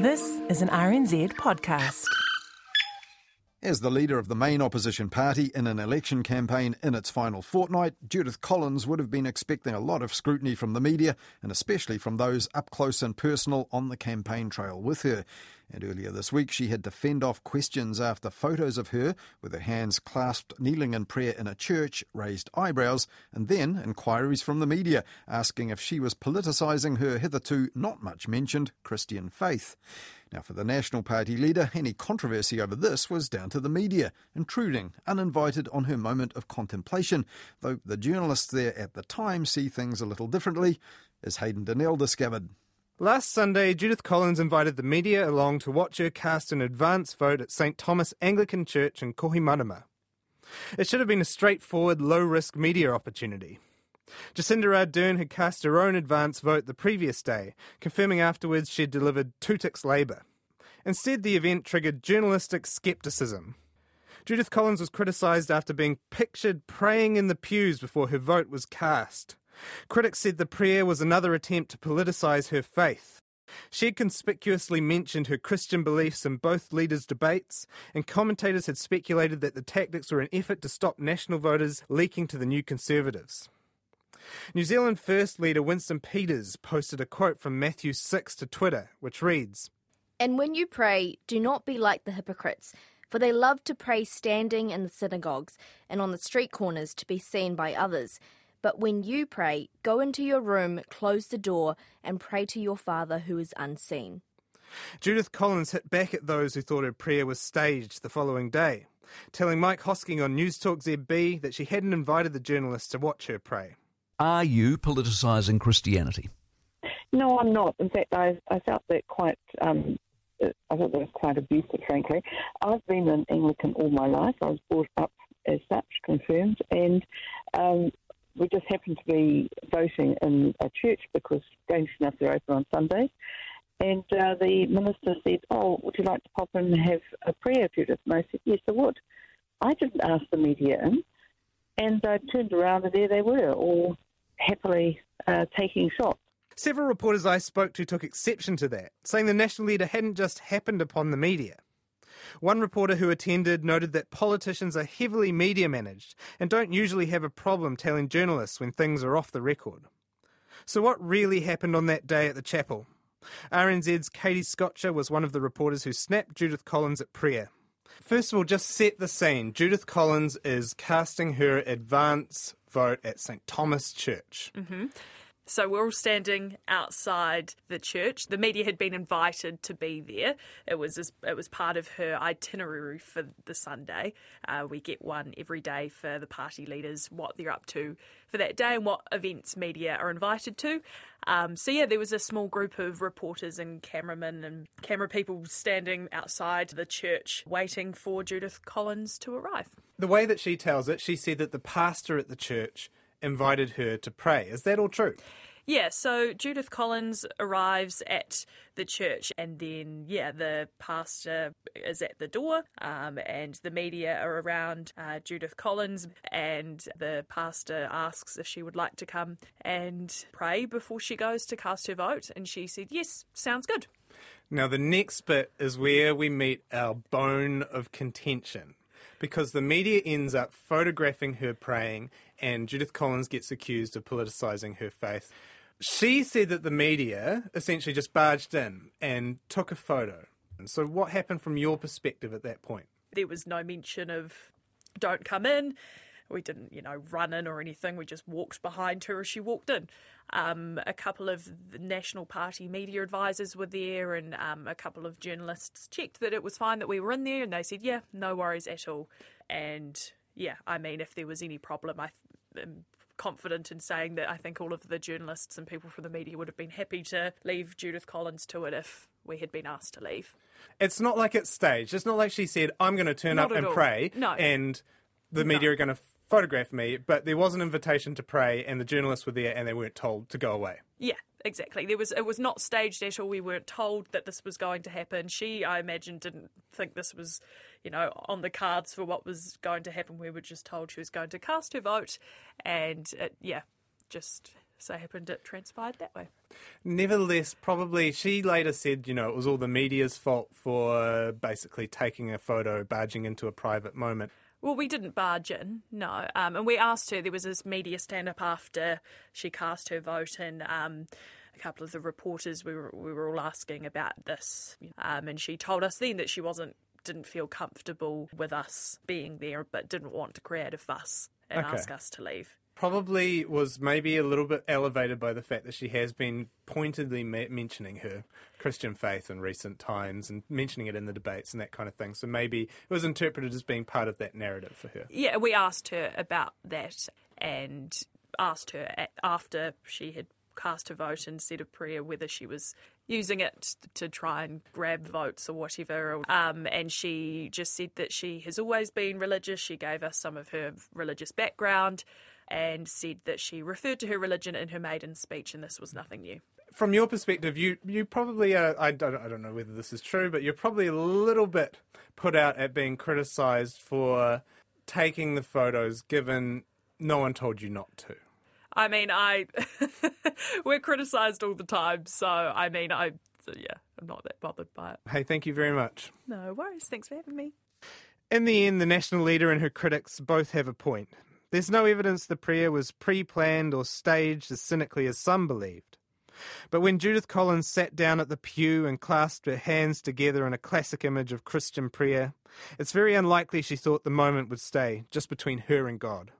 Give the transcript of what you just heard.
This is an RNZ podcast. As the leader of the main opposition party in an election campaign in its final fortnight, Judith Collins would have been expecting a lot of scrutiny from the media, and especially from those up close and personal on the campaign trail with her. And earlier this week, she had to fend off questions after photos of her, with her hands clasped, kneeling in prayer in a church, raised eyebrows, and then inquiries from the media asking if she was politicising her hitherto not much mentioned Christian faith. Now, for the National Party leader, any controversy over this was down to the media, intruding uninvited on her moment of contemplation, though the journalists there at the time see things a little differently, as Hayden Donnell discovered. Last Sunday, Judith Collins invited the media along to watch her cast an advance vote at St Thomas Anglican Church in Kohimarama. It should have been a straightforward, low risk media opportunity. Jacinda Ardern had cast her own advance vote the previous day, confirming afterwards she'd delivered two ticks Labour. Instead, the event triggered journalistic scepticism. Judith Collins was criticised after being pictured praying in the pews before her vote was cast. Critics said the prayer was another attempt to politicise her faith. She had conspicuously mentioned her Christian beliefs in both leaders' debates, and commentators had speculated that the tactics were an effort to stop national voters leaking to the new Conservatives. New Zealand First leader Winston Peters posted a quote from Matthew 6 to Twitter, which reads And when you pray, do not be like the hypocrites, for they love to pray standing in the synagogues and on the street corners to be seen by others. But when you pray, go into your room, close the door, and pray to your Father who is unseen. Judith Collins hit back at those who thought her prayer was staged the following day, telling Mike Hosking on News Talk ZB that she hadn't invited the journalist to watch her pray. Are you politicising Christianity? No, I'm not. In fact, I, I felt that quite. Um, I thought that was quite abusive, frankly. I've been an Anglican all my life. I was brought up as such, confirmed, and um, we just happened to be voting in a church because Grange enough they're open on Sundays. And uh, the minister said, "Oh, would you like to pop in and have a prayer, Judith?" And I said, "Yes, I would." I didn't ask the media in, and I turned around and there they were, all happily uh, taking shots. Several reporters I spoke to took exception to that, saying the national leader hadn't just happened upon the media. One reporter who attended noted that politicians are heavily media managed and don't usually have a problem telling journalists when things are off the record. So, what really happened on that day at the chapel? RNZ's Katie Scotcher was one of the reporters who snapped Judith Collins at prayer. First of all, just set the scene. Judith Collins is casting her advance vote at St Thomas Church. Mm-hmm. So we're all standing outside the church. The media had been invited to be there. It was it was part of her itinerary for the Sunday. Uh, we get one every day for the party leaders, what they're up to for that day and what events media are invited to. Um, so yeah, there was a small group of reporters and cameramen and camera people standing outside the church waiting for Judith Collins to arrive. The way that she tells it, she said that the pastor at the church invited her to pray. Is that all true? Yeah, so Judith Collins arrives at the church, and then, yeah, the pastor is at the door, um, and the media are around uh, Judith Collins, and the pastor asks if she would like to come and pray before she goes to cast her vote, and she said, Yes, sounds good. Now, the next bit is where we meet our bone of contention because the media ends up photographing her praying, and Judith Collins gets accused of politicising her faith. She said that the media essentially just barged in and took a photo. And so, what happened from your perspective at that point? There was no mention of don't come in. We didn't, you know, run in or anything. We just walked behind her as she walked in. Um, a couple of the National Party media advisors were there, and um, a couple of journalists checked that it was fine that we were in there, and they said, "Yeah, no worries at all." And yeah, I mean, if there was any problem, I am confident in saying that I think all of the journalists and people from the media would have been happy to leave Judith Collins to it if we had been asked to leave. It's not like it's staged. It's not like she said, "I'm going to turn Not up and all. pray," No. and the No. media are going to photograph me. But there was an invitation to pray, and the journalists were there, and they weren't told to go away. Yeah, exactly. There was it was not staged at all. We weren't told that this was going to happen. She, I imagine, didn't think this was, you know, on the cards for what was going to happen. We were just told she was going to cast her vote, and it, yeah, just so happened it transpired that way. Nevertheless, probably she later said, you know, it was all the media's fault for basically taking a photo, barging into a private moment. Well, we didn't barge in, no. Um, and we asked her, there was this media stand up after she cast her vote, and um, a couple of the reporters, we were, we were all asking about this. Um, and she told us then that she wasn't didn't feel comfortable with us being there, but didn't want to create a fuss and Okay. ask us to leave. Probably was maybe a little bit elevated by the fact that she has been pointedly me- mentioning her Christian faith in recent times and mentioning it in the debates and that kind of thing. So maybe it was interpreted as being part of that narrative for her. Yeah, we asked her about that and asked her after she had cast her vote and said a prayer whether she was using it to try and grab votes or whatever. Um, and she just said that she has always been religious. She gave us some of her religious background and said that she referred to her religion in her maiden speech and this was nothing new. From your perspective, you, you probably are, I don't, I don't know whether this is true, but you're probably a little bit put out at being criticised for taking the photos given no one told you not to. I mean, I we're criticised all the time, so I mean, I yeah, I'm not that bothered by it. Hey, thank you very much. No worries. Thanks for having me. In the end, the national leader and her critics both have a point. There's no evidence the prayer was pre planned or staged as cynically as some believed. But when Judith Collins sat down at the pew and clasped her hands together in a classic image of Christian prayer, it's very unlikely she thought the moment would stay just between her and God.